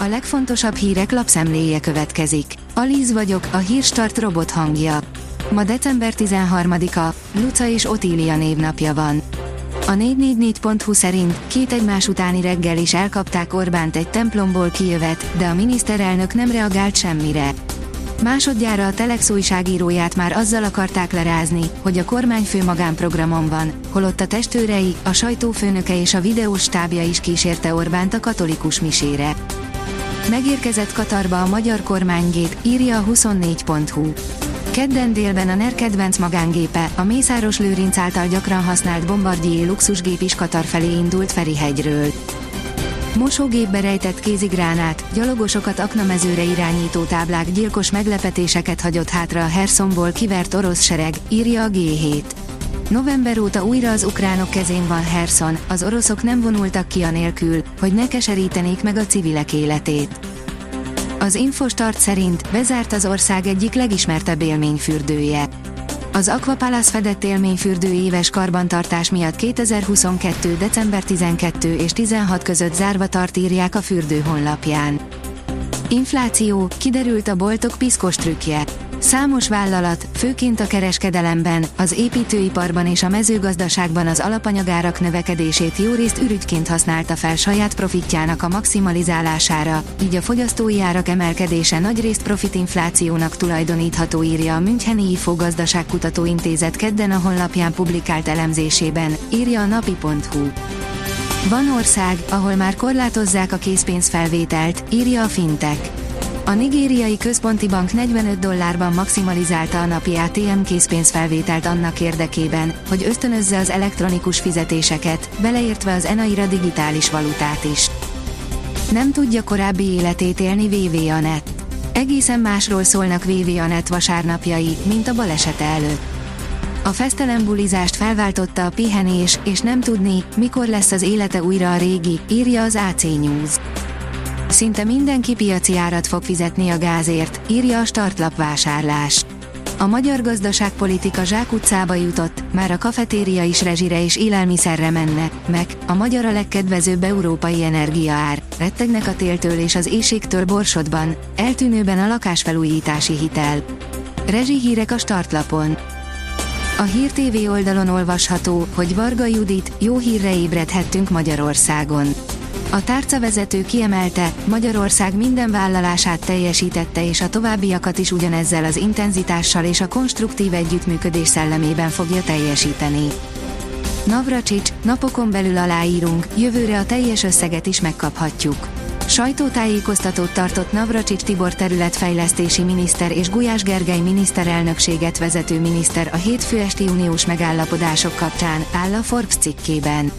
A legfontosabb hírek lapszemléje következik. Alíz vagyok, a hírstart robot hangja. Ma december 13-a, Luca és Otília névnapja van. A 444.hu szerint két egymás utáni reggel is elkapták Orbánt egy templomból kijövet, de a miniszterelnök nem reagált semmire. Másodjára a Telex újságíróját már azzal akarták lerázni, hogy a kormányfő magánprogramon van, holott a testőrei, a sajtófőnöke és a videós stábja is kísérte Orbánt a katolikus misére. Megérkezett Katarba a magyar kormánygép, írja a 24.hu. Kedden délben a NER kedvenc magángépe, a Mészáros Lőrinc által gyakran használt Bombardier luxusgép is Katar felé indult Ferihegyről. Mosógépbe rejtett kézigránát, gyalogosokat aknamezőre irányító táblák gyilkos meglepetéseket hagyott hátra a Hersonból kivert orosz sereg, írja a G7. November óta újra az ukránok kezén van Herson, az oroszok nem vonultak ki anélkül, hogy ne keserítenék meg a civilek életét. Az Infostart szerint bezárt az ország egyik legismertebb élményfürdője. Az Aquapalace fedett élményfürdő éves karbantartás miatt 2022. december 12 és 16 között zárva tart írják a fürdő honlapján. Infláció, kiderült a boltok piszkos trükkje. Számos vállalat, főként a kereskedelemben, az építőiparban és a mezőgazdaságban az alapanyagárak növekedését jó részt ürügyként használta fel saját profitjának a maximalizálására, így a fogyasztói árak emelkedése nagyrészt profitinflációnak tulajdonítható írja a Müncheni IFO Gazdaságkutató Intézet kedden a honlapján publikált elemzésében, írja a napi.hu. Van ország, ahol már korlátozzák a készpénzfelvételt, írja a Fintech. A nigériai központi bank 45 dollárban maximalizálta a napi ATM készpénzfelvételt annak érdekében, hogy ösztönözze az elektronikus fizetéseket, beleértve az Enaira digitális valutát is. Nem tudja korábbi életét élni VV Anet. Egészen másról szólnak VV Anet vasárnapjai, mint a balesete előtt. A fesztelenbulizást felváltotta a pihenés, és nem tudni, mikor lesz az élete újra a régi, írja az AC News. Szinte mindenki piaci árat fog fizetni a gázért, írja a startlap vásárlás. A magyar gazdaságpolitika zsákutcába jutott, már a kafetéria is rezsire és élelmiszerre menne, meg a magyar a legkedvezőbb európai energiaár, rettegnek a téltől és az éjségtől borsodban, eltűnőben a lakásfelújítási hitel. Rezsi hírek a startlapon. A Hír TV oldalon olvasható, hogy Varga Judit, jó hírre ébredhettünk Magyarországon. A tárcavezető kiemelte, Magyarország minden vállalását teljesítette és a továbbiakat is ugyanezzel az intenzitással és a konstruktív együttműködés szellemében fogja teljesíteni. Navracsics, napokon belül aláírunk, jövőre a teljes összeget is megkaphatjuk. Sajtótájékoztatót tartott Navracsics Tibor területfejlesztési miniszter és Gulyás Gergely miniszterelnökséget vezető miniszter a hétfő esti uniós megállapodások kapcsán, áll a Forbes cikkében.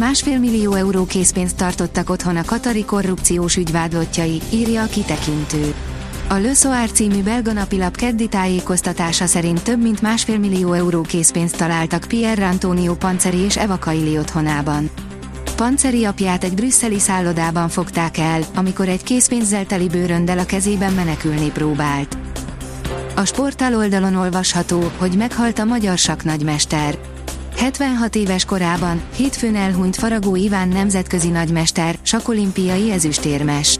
Másfél millió euró készpénzt tartottak otthon a katari korrupciós ügyvádlottjai, írja a kitekintő. A Le Soir című belga napilap keddi tájékoztatása szerint több mint másfél millió euró készpénzt találtak Pierre Antonio Panceri és Eva Kaili otthonában. Panceri apját egy brüsszeli szállodában fogták el, amikor egy készpénzzel teli bőröndel a kezében menekülni próbált. A sportál oldalon olvasható, hogy meghalt a magyar saknagymester. 76 éves korában, hétfőn elhunyt Faragó Iván nemzetközi nagymester, sakolimpiai ezüstérmes.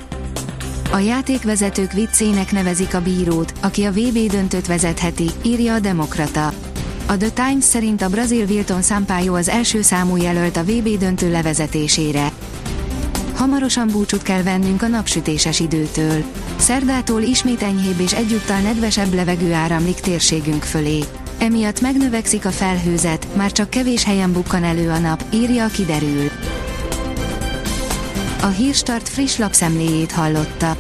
A játékvezetők viccének nevezik a bírót, aki a VB döntőt vezetheti, írja a Demokrata. A The Times szerint a brazil Wilton Sampaio az első számú jelölt a VB döntő levezetésére. Hamarosan búcsút kell vennünk a napsütéses időtől. Szerdától ismét enyhébb és egyúttal nedvesebb levegő áramlik térségünk fölé. Emiatt megnövekszik a felhőzet, már csak kevés helyen bukkan elő a nap, írja a kiderül. A Hírstart friss lapszemléjét hallotta.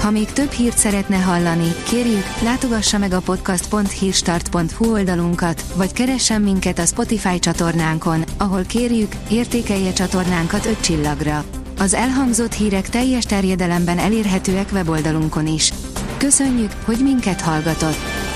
Ha még több hírt szeretne hallani, kérjük, látogassa meg a podcast.hírstart.hu oldalunkat, vagy keressen minket a Spotify csatornánkon, ahol kérjük, értékelje csatornánkat 5 csillagra. Az elhangzott hírek teljes terjedelemben elérhetőek weboldalunkon is. Köszönjük, hogy minket hallgatott!